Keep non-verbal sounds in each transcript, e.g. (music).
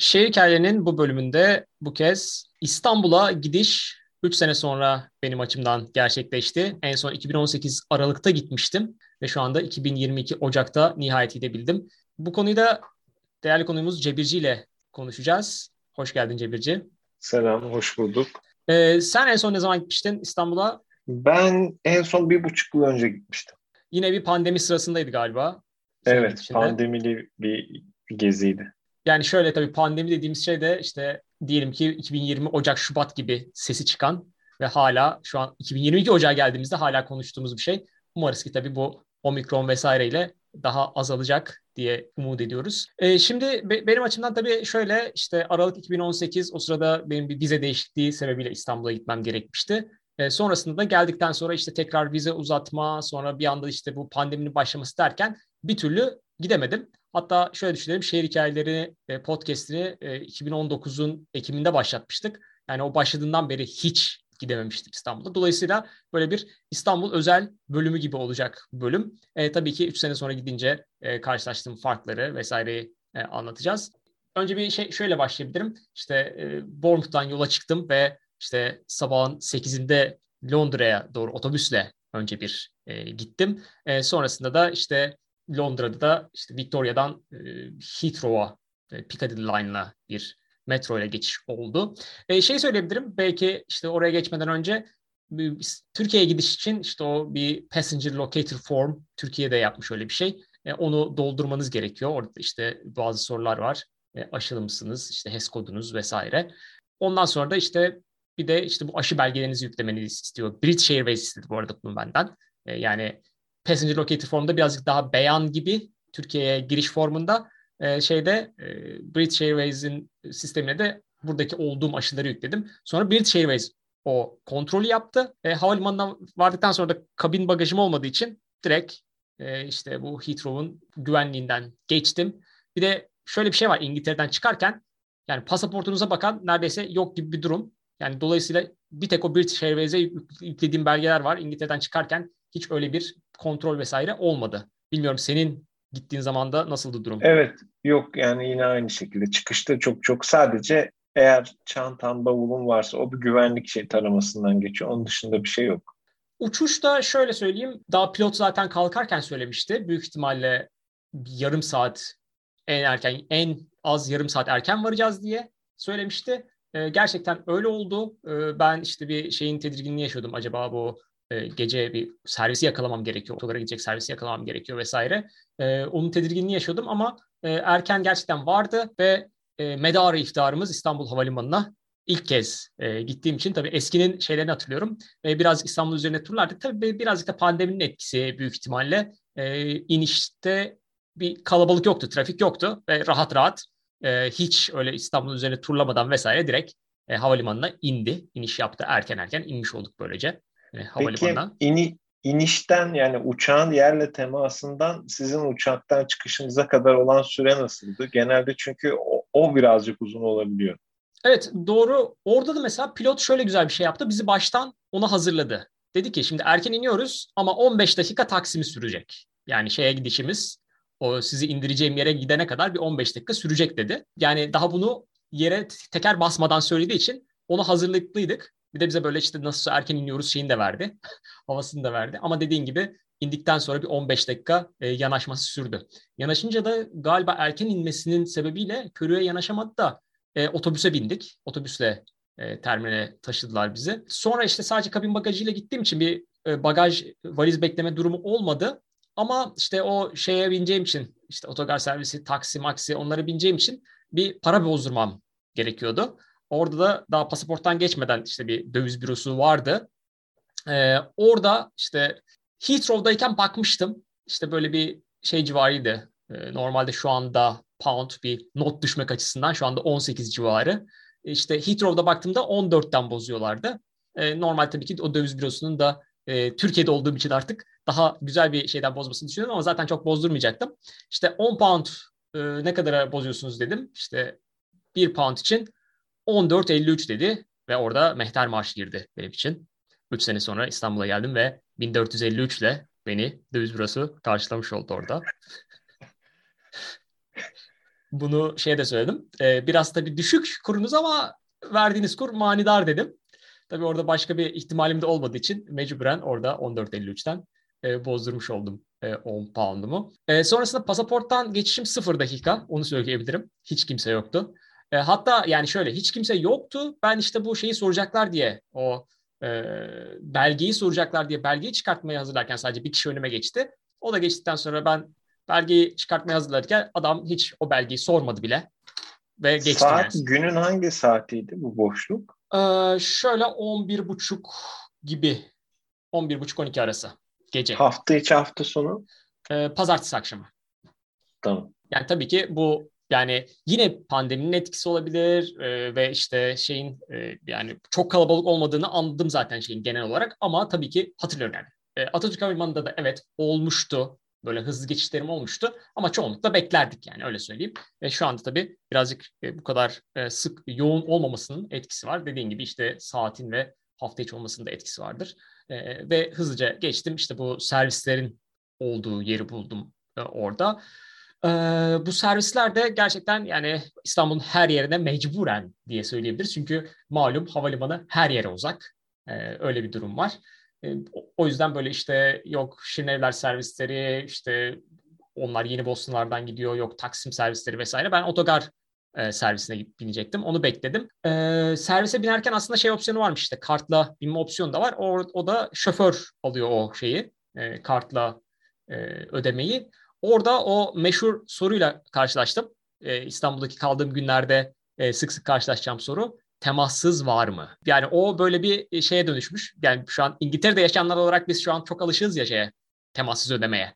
Şehir Hikayelerinin bu bölümünde bu kez İstanbul'a gidiş 3 sene sonra benim açımdan gerçekleşti. En son 2018 Aralık'ta gitmiştim ve şu anda 2022 Ocak'ta nihayet gidebildim. Bu konuyu da değerli konuğumuz Cebirci ile konuşacağız. Hoş geldin Cebirci. Selam, hoş bulduk. Ee, sen en son ne zaman gitmiştin İstanbul'a? Ben en son bir buçuk yıl önce gitmiştim. Yine bir pandemi sırasındaydı galiba. Evet, pandemili bir geziydi. Yani şöyle tabii pandemi dediğimiz şey de işte diyelim ki 2020 Ocak Şubat gibi sesi çıkan ve hala şu an 2022 Ocak'a geldiğimizde hala konuştuğumuz bir şey. Umarız ki tabii bu omikron vesaireyle daha azalacak diye umut ediyoruz. E, şimdi be, benim açımdan tabii şöyle işte Aralık 2018 o sırada benim bir vize değişikliği sebebiyle İstanbul'a gitmem gerekmişti. E, sonrasında da geldikten sonra işte tekrar vize uzatma sonra bir anda işte bu pandeminin başlaması derken bir türlü gidemedim. Hatta şöyle düşünelim şehir hikayeleri e, podcastini e, 2019'un Ekim'inde başlatmıştık. Yani o başladığından beri hiç gidememiştik İstanbul'da. Dolayısıyla böyle bir İstanbul özel bölümü gibi olacak bölüm. E, tabii ki 3 sene sonra gidince e, karşılaştığım farkları vesaireyi e, anlatacağız. Önce bir şey şöyle başlayabilirim. İşte e, Bournemouth'tan yola çıktım ve işte sabahın 8'inde Londra'ya doğru otobüsle önce bir e, gittim. E, sonrasında da işte Londra'da da işte Victoria'dan e, Heathrow'a e, Piccadilly Line'la bir metro ile geçiş oldu. E, şey söyleyebilirim belki işte oraya geçmeden önce Türkiye'ye gidiş için işte o bir passenger locator form Türkiye'de yapmış öyle bir şey. E, onu doldurmanız gerekiyor. Orada işte bazı sorular var. E, aşılı mısınız? İşte HES kodunuz vesaire. Ondan sonra da işte bir de işte bu aşı belgelerinizi yüklemenizi istiyor. British Airways istedi bu arada bunu benden. E, yani Passenger Locator formunda birazcık daha beyan gibi Türkiye'ye giriş formunda e, şeyde e, British Airways'in sistemine de buradaki olduğum aşıları yükledim. Sonra British Airways o kontrolü yaptı. E, havalimanından vardıktan sonra da kabin bagajım olmadığı için direkt e, işte bu Heathrow'un güvenliğinden geçtim. Bir de şöyle bir şey var İngiltere'den çıkarken yani pasaportunuza bakan neredeyse yok gibi bir durum. Yani dolayısıyla bir tek o British Airways'e yüklediğim belgeler var. İngiltere'den çıkarken hiç öyle bir kontrol vesaire olmadı. Bilmiyorum senin gittiğin zaman da nasıldı durum? Evet, yok yani yine aynı şekilde. Çıkışta çok çok sadece eğer çantan, bavulun varsa o bir güvenlik şey taramasından geçiyor. Onun dışında bir şey yok. Uçuşta şöyle söyleyeyim, daha pilot zaten kalkarken söylemişti. Büyük ihtimalle yarım saat en erken, en az yarım saat erken varacağız diye söylemişti. Ee, gerçekten öyle oldu. Ee, ben işte bir şeyin tedirginliği yaşıyordum. Acaba bu e, gece bir servisi yakalamam gerekiyor, otolara gidecek servisi yakalamam gerekiyor vesaire. E, onun tedirginliğini yaşıyordum ama e, erken gerçekten vardı ve medarı iftarımız İstanbul Havalimanı'na ilk kez gittiğim için tabii eskinin şeylerini hatırlıyorum. E, biraz İstanbul üzerine turlardık. Tabii birazcık da pandeminin etkisi büyük ihtimalle. İnişte bir kalabalık yoktu, trafik yoktu ve rahat rahat hiç öyle İstanbul üzerine turlamadan vesaire direkt havalimanına indi. İniş yaptı erken erken inmiş olduk böylece e, havalimanından. Peki ini, inişten yani uçağın yerle temasından sizin uçaktan çıkışınıza kadar olan süre nasıldı? Genelde çünkü o, o birazcık uzun olabiliyor. Evet doğru. Orada da mesela pilot şöyle güzel bir şey yaptı. Bizi baştan ona hazırladı. Dedi ki şimdi erken iniyoruz ama 15 dakika taksimi sürecek. Yani şeye gidişimiz o sizi indireceğim yere gidene kadar bir 15 dakika sürecek dedi. Yani daha bunu yere teker basmadan söylediği için onu hazırlıklıydık. Bir de bize böyle işte nasıl erken iniyoruz şeyini de verdi. (laughs) Havasını da verdi. Ama dediğin gibi indikten sonra bir 15 dakika e, yanaşması sürdü. Yanaşınca da galiba erken inmesinin sebebiyle körüye yanaşamadı da e, otobüse bindik. Otobüsle e, terminale taşıdılar bizi. Sonra işte sadece kabin bagajıyla gittiğim için bir e, bagaj valiz bekleme durumu olmadı. Ama işte o şeye bineceğim için işte otogar servisi, taksi, maksi onları bineceğim için bir para bozdurmam gerekiyordu. Orada da daha pasaporttan geçmeden işte bir döviz bürosu vardı. Ee, orada işte Heathrow'dayken bakmıştım. İşte böyle bir şey civarıydı. Ee, normalde şu anda pound bir not düşmek açısından şu anda 18 civarı. İşte Heathrow'da baktığımda 14'ten bozuyorlardı. Ee, normal tabii ki o döviz bürosunun da e, Türkiye'de olduğum için artık daha güzel bir şeyden bozmasını düşünüyorum ama zaten çok bozdurmayacaktım. İşte 10 pound e, ne kadara bozuyorsunuz dedim. İşte 1 pound için 14.53 dedi ve orada mehter marş girdi benim için. 3 sene sonra İstanbul'a geldim ve 1453 ile beni döviz bürosu karşılamış oldu orada. Bunu şey de söyledim. E, biraz tabii düşük kurunuz ama verdiğiniz kur manidar dedim. Tabii orada başka bir ihtimalim de olmadığı için mecburen orada 14.53'ten e, bozdurmuş oldum e, 10 pound'umu. E, sonrasında pasaporttan geçişim 0 dakika. Onu söyleyebilirim. Hiç kimse yoktu. E, hatta yani şöyle hiç kimse yoktu. Ben işte bu şeyi soracaklar diye o e, belgeyi soracaklar diye belgeyi çıkartmaya hazırlarken sadece bir kişi önüme geçti. O da geçtikten sonra ben belgeyi çıkartmaya hazırlarken adam hiç o belgeyi sormadı bile. Ve geçti Saat yani. günün hangi saatiydi bu boşluk? Ee, şöyle 11.30 gibi 11.30-12 arası gece. Hafta içi hafta sonu? Ee, pazartesi akşamı. Tamam. Yani tabii ki bu yani yine pandeminin etkisi olabilir e, ve işte şeyin e, yani çok kalabalık olmadığını anladım zaten şeyin genel olarak ama tabii ki hatırlıyorum yani. E, Atatürk Havalimanı'nda da evet olmuştu. Böyle hızlı geçişlerim olmuştu ama çoğunlukla beklerdik yani öyle söyleyeyim. Ve şu anda tabii birazcık e, bu kadar e, sık yoğun olmamasının etkisi var. Dediğin gibi işte saatin ve hafta içi olmasının da etkisi vardır. E, ve hızlıca geçtim işte bu servislerin olduğu yeri buldum e, orada. Ee, bu servisler de gerçekten yani İstanbul'un her yerine mecburen diye söyleyebiliriz. Çünkü malum havalimanı her yere uzak. Ee, öyle bir durum var. Ee, o yüzden böyle işte yok Şirinevler servisleri işte onlar yeni Bostonlardan gidiyor yok Taksim servisleri vesaire. Ben otogar e, servisine binecektim. Onu bekledim. E, servise binerken aslında şey opsiyonu varmış işte kartla binme opsiyonu da var. O, o da şoför alıyor o şeyi e, kartla e, ödemeyi. Orada o meşhur soruyla karşılaştım. E, İstanbul'daki kaldığım günlerde e, sık sık karşılaşacağım soru temassız var mı? Yani o böyle bir şeye dönüşmüş. Yani şu an İngiltere'de yaşayanlar olarak biz şu an çok alışığız ya şeye, temassız ödemeye.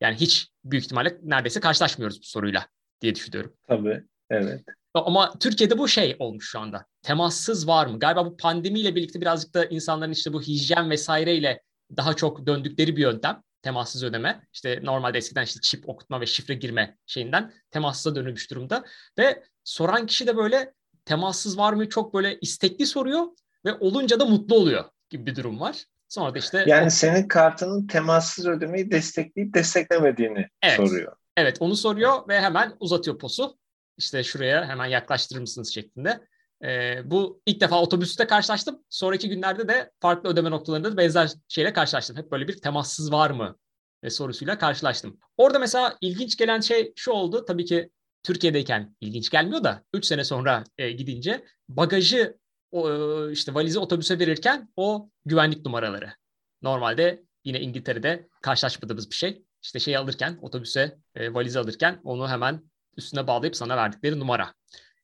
Yani hiç büyük ihtimalle neredeyse karşılaşmıyoruz bu soruyla diye düşünüyorum. Tabii, evet. Ama Türkiye'de bu şey olmuş şu anda. Temassız var mı? Galiba bu pandemiyle birlikte birazcık da insanların işte bu hijyen vesaireyle daha çok döndükleri bir yöntem temassız ödeme. İşte normalde eskiden işte çip okutma ve şifre girme şeyinden temassıza dönülmüş durumda. Ve soran kişi de böyle temassız var mı çok böyle istekli soruyor ve olunca da mutlu oluyor gibi bir durum var. Sonra da işte yani o... senin kartının temassız ödemeyi destekleyip desteklemediğini evet. soruyor. Evet onu soruyor ve hemen uzatıyor posu. İşte şuraya hemen yaklaştırır mısınız şeklinde. Ee, bu ilk defa otobüste karşılaştım. Sonraki günlerde de farklı ödeme noktalarında da benzer şeyle karşılaştım. Hep böyle bir temassız var mı e, sorusuyla karşılaştım. Orada mesela ilginç gelen şey şu oldu. Tabii ki Türkiye'deyken ilginç gelmiyor da 3 sene sonra e, gidince bagajı o, e, işte valizi otobüse verirken o güvenlik numaraları. Normalde yine İngiltere'de karşılaşmadığımız bir şey. İşte şeyi alırken otobüse e, valizi alırken onu hemen üstüne bağlayıp sana verdikleri numara.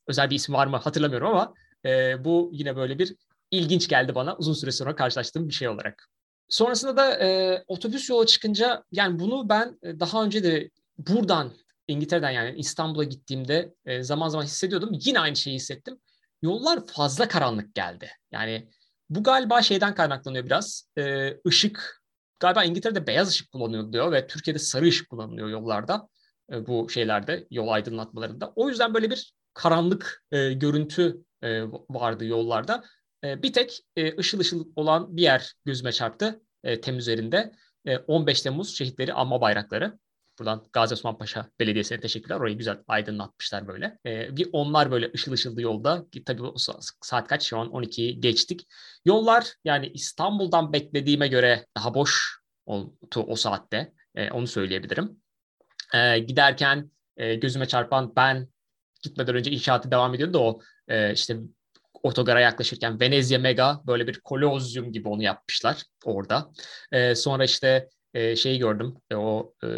Özel bir isim var mı hatırlamıyorum ama e, bu yine böyle bir ilginç geldi bana uzun süre sonra karşılaştığım bir şey olarak. Sonrasında da e, otobüs yola çıkınca yani bunu ben e, daha önce de buradan İngiltere'den yani İstanbul'a gittiğimde e, zaman zaman hissediyordum. Yine aynı şeyi hissettim. Yollar fazla karanlık geldi. Yani bu galiba şeyden kaynaklanıyor biraz. E, ışık galiba İngiltere'de beyaz ışık kullanılıyor ve Türkiye'de sarı ışık kullanılıyor yollarda. E, bu şeylerde yol aydınlatmalarında. O yüzden böyle bir karanlık e, görüntü e, vardı yollarda. E, bir tek e, ışıl ışıl olan bir yer gözüme çarptı e, tem üzerinde. E, 15 Temmuz şehitleri anma bayrakları. Buradan Gazi Osman Paşa Belediyesi'ne teşekkürler. Orayı güzel aydınlatmışlar böyle. E, bir onlar böyle ışıl ışıldı yolda. Tabii o saat kaç? Şu an 12'yi geçtik. Yollar yani İstanbul'dan beklediğime göre daha boş oldu o saatte. E, onu söyleyebilirim. E, giderken e, gözüme çarpan ben gitmeden önce inşaatı devam ediyordu da o e, işte otogara yaklaşırken Venezia Mega böyle bir kolozyum gibi onu yapmışlar orada. E, sonra işte e, şeyi gördüm. E, o e,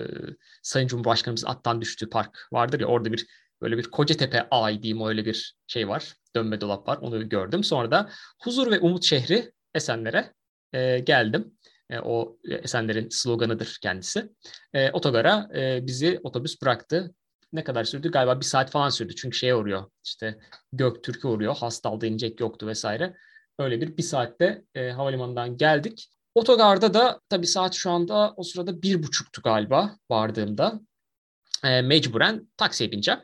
Sayın Cumhurbaşkanımız attan düştüğü park vardır ya orada bir böyle bir Kocatepe Ay diyeyim öyle bir şey var. Dönme dolap var. Onu gördüm. Sonra da Huzur ve Umut şehri Esenler'e e, geldim. E, o Esenler'in sloganıdır kendisi. E, otogara e, bizi otobüs bıraktı ne kadar sürdü? Galiba bir saat falan sürdü. Çünkü şey uğruyor işte Göktürk'e uğruyor. Hastalda inecek yoktu vesaire. Öyle bir bir saatte e, havalimanından geldik. Otogarda da tabii saat şu anda o sırada bir buçuktu galiba vardığımda. E, mecburen taksiye bineceğim.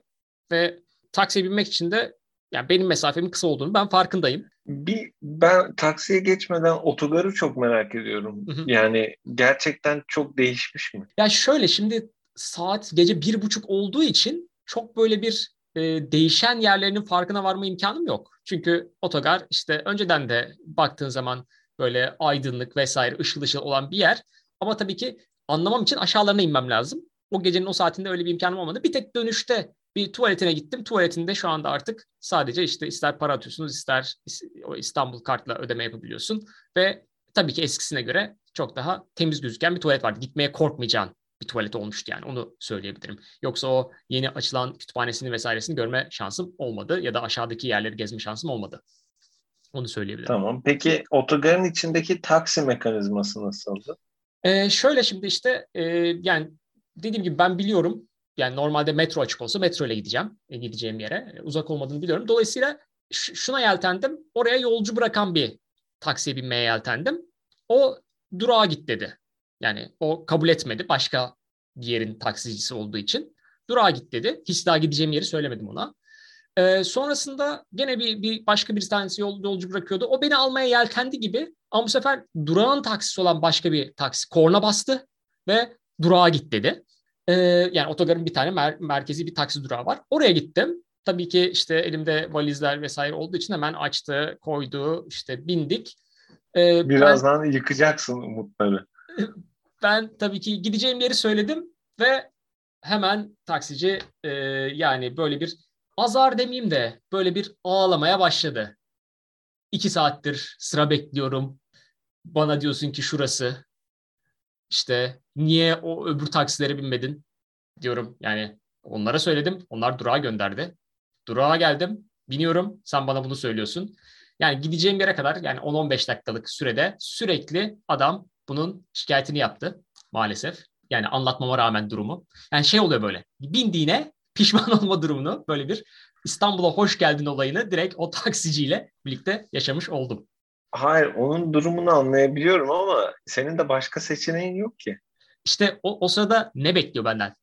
Ve taksiye binmek için de yani benim mesafemin kısa olduğunu ben farkındayım. Bir ben taksiye geçmeden otogarı çok merak ediyorum. Hı hı. Yani gerçekten çok değişmiş mi? Ya şöyle şimdi saat gece bir buçuk olduğu için çok böyle bir e, değişen yerlerinin farkına varma imkanım yok. Çünkü otogar işte önceden de baktığın zaman böyle aydınlık vesaire ışıl ışıl olan bir yer. Ama tabii ki anlamam için aşağılarına inmem lazım. O gecenin o saatinde öyle bir imkanım olmadı. Bir tek dönüşte bir tuvaletine gittim. Tuvaletinde şu anda artık sadece işte ister para atıyorsunuz ister İstanbul kartla ödeme yapabiliyorsun. Ve tabii ki eskisine göre çok daha temiz gözüken bir tuvalet vardı. Gitmeye korkmayacağın bir tuvalet olmuştu yani onu söyleyebilirim. Yoksa o yeni açılan kütüphanesini vesairesini görme şansım olmadı ya da aşağıdaki yerleri gezme şansım olmadı. Onu söyleyebilirim. Tamam. Peki otogarın içindeki taksi mekanizması nasıldı? Ee, şöyle şimdi işte e, yani dediğim gibi ben biliyorum yani normalde metro açık olsa metro ile gideceğim e, gideceğim yere. E, uzak olmadığını biliyorum. Dolayısıyla şuna yeltendim. Oraya yolcu bırakan bir taksiye binmeye yeltendim. O durağa git dedi. Yani o kabul etmedi başka bir yerin taksicisi olduğu için. Durağa git dedi. Hiç daha gideceğim yeri söylemedim ona. Ee, sonrasında gene bir, bir başka bir tanesi yol, yolcu bırakıyordu. O beni almaya yeltendi gibi ama bu sefer durağın taksisi olan başka bir taksi korna bastı ve durağa git dedi. Ee, yani otogarın bir tane mer- merkezi bir taksi durağı var. Oraya gittim. Tabii ki işte elimde valizler vesaire olduğu için hemen açtı, koydu, işte bindik. Ee, Birazdan ben, yıkacaksın umutları. (laughs) Ben tabii ki gideceğim yeri söyledim ve hemen taksici e, yani böyle bir azar demeyeyim de böyle bir ağlamaya başladı. İki saattir sıra bekliyorum. Bana diyorsun ki şurası. İşte niye o öbür taksilere binmedin diyorum. Yani onlara söyledim. Onlar durağa gönderdi. Durağa geldim. Biniyorum. Sen bana bunu söylüyorsun. Yani gideceğim yere kadar yani 10-15 dakikalık sürede sürekli adam bunun şikayetini yaptı maalesef. Yani anlatmama rağmen durumu. Yani şey oluyor böyle. Bindiğine pişman (laughs) olma durumunu böyle bir İstanbul'a hoş geldin olayını direkt o taksiciyle birlikte yaşamış oldum. Hayır onun durumunu anlayabiliyorum ama senin de başka seçeneğin yok ki. İşte o, o sırada ne bekliyor benden?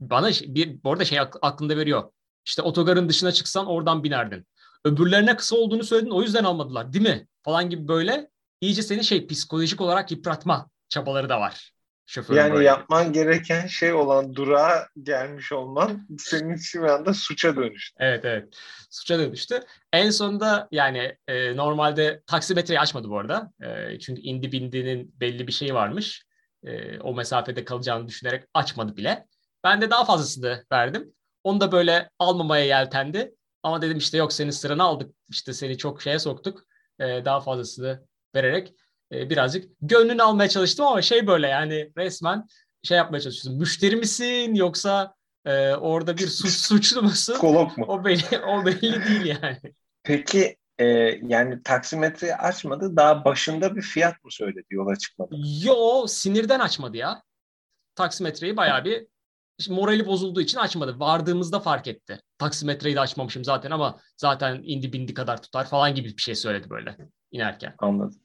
Bana bir bu arada şey aklında veriyor. İşte otogarın dışına çıksan oradan binerdin. Öbürlerine kısa olduğunu söyledin o yüzden almadılar değil mi? Falan gibi böyle iyice seni şey psikolojik olarak yıpratma çabaları da var. Şoförün yani böyle. yapman gereken şey olan durağa gelmiş olman senin için bir anda suça dönüştü. Evet evet suça dönüştü. En sonunda yani e, normalde taksimetreyi açmadı bu arada. E, çünkü indi bindiğinin belli bir şeyi varmış. E, o mesafede kalacağını düşünerek açmadı bile. Ben de daha fazlasını verdim. Onu da böyle almamaya yeltendi. Ama dedim işte yok senin sıranı aldık. İşte seni çok şeye soktuk. E, daha fazlasını vererek e, birazcık gönlünü almaya çalıştım ama şey böyle yani resmen şey yapmaya çalışıyorsun. Müşteri misin yoksa e, orada bir suç, (laughs) suçlu musun? Kolok mu? O belli, o belli değil yani. Peki e, yani taksimetreyi açmadı daha başında bir fiyat mı söyledi yola çıkmadan? Yo sinirden açmadı ya. Taksimetreyi bayağı bir morali bozulduğu için açmadı. Vardığımızda fark etti. Taksimetreyi de açmamışım zaten ama zaten indi bindi kadar tutar falan gibi bir şey söyledi böyle inerken. Anladım.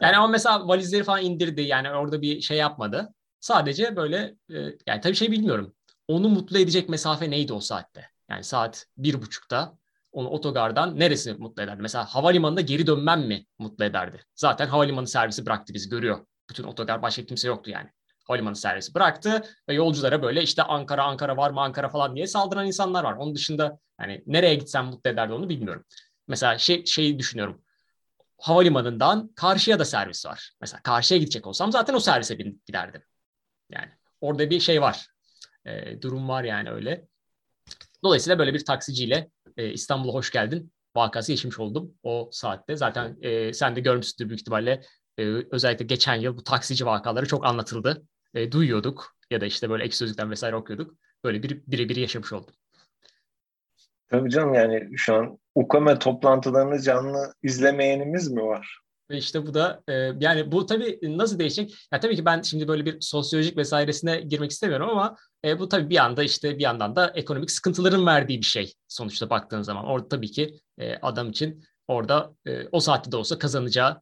Yani ama mesela valizleri falan indirdi yani orada bir şey yapmadı. Sadece böyle e, yani tabii şey bilmiyorum. Onu mutlu edecek mesafe neydi o saatte? Yani saat bir buçukta onu otogardan neresi mutlu ederdi? Mesela havalimanında geri dönmem mi mutlu ederdi? Zaten havalimanı servisi bıraktı bizi görüyor. Bütün otogar başka kimse yoktu yani. Havalimanı servisi bıraktı ve yolculara böyle işte Ankara Ankara var mı Ankara falan diye saldıran insanlar var. Onun dışında yani nereye gitsem mutlu ederdi onu bilmiyorum. Mesela şey şeyi düşünüyorum havalimanından karşıya da servis var. Mesela karşıya gidecek olsam zaten o servise giderdim. Yani orada bir şey var. E, durum var yani öyle. Dolayısıyla böyle bir taksiciyle e, İstanbul'a hoş geldin vakası geçmiş oldum o saatte. Zaten e, sen de görmüşsündür büyük ihtimalle e, özellikle geçen yıl bu taksici vakaları çok anlatıldı. E, duyuyorduk ya da işte böyle ek sözlükten vesaire okuyorduk. Böyle bir birebir yaşamış oldum. Tabii canım yani şu an UKME toplantılarını canlı izlemeyenimiz mi var? Ve işte bu da e, yani bu tabii nasıl değişecek? Ya tabii ki ben şimdi böyle bir sosyolojik vesairesine girmek istemiyorum ama e, bu tabii bir anda işte bir yandan da ekonomik sıkıntıların verdiği bir şey sonuçta baktığın zaman. Orada tabii ki e, adam için orada o saatte de olsa kazanacağı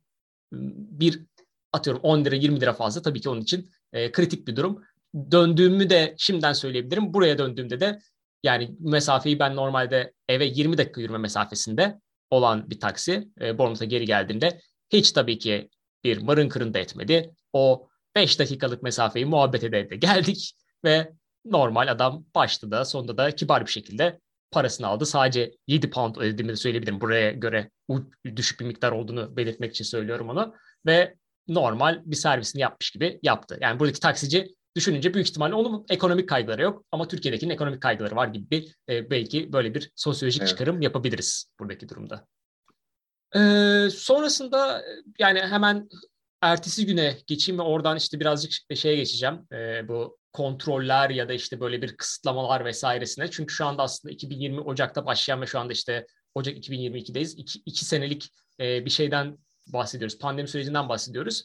bir atıyorum 10 lira 20 lira fazla tabii ki onun için kritik bir durum. Döndüğümü de şimdiden söyleyebilirim. Buraya döndüğümde de yani mesafeyi ben normalde eve 20 dakika yürüme mesafesinde olan bir taksi e, Bournemouth'a geri geldiğinde hiç tabii ki bir marın kırında etmedi. O 5 dakikalık mesafeyi muhabbet ede de geldik (laughs) ve normal adam başta da sonunda da kibar bir şekilde parasını aldı. Sadece 7 pound ödediğimi de söyleyebilirim. Buraya göre düşük bir miktar olduğunu belirtmek için söylüyorum onu. Ve normal bir servisini yapmış gibi yaptı. Yani buradaki taksici düşününce büyük ihtimalle onun ekonomik kaygıları yok ama Türkiye'dekinin ekonomik kaygıları var gibi bir e, belki böyle bir sosyolojik evet. çıkarım yapabiliriz buradaki durumda. Ee, sonrasında yani hemen ertesi güne geçeyim ve oradan işte birazcık şeye geçeceğim. Ee, bu kontroller ya da işte böyle bir kısıtlamalar vesairesine. Çünkü şu anda aslında 2020 Ocak'ta başlayan ve şu anda işte Ocak 2022'deyiz. İki, iki senelik e, bir şeyden bahsediyoruz. Pandemi sürecinden bahsediyoruz.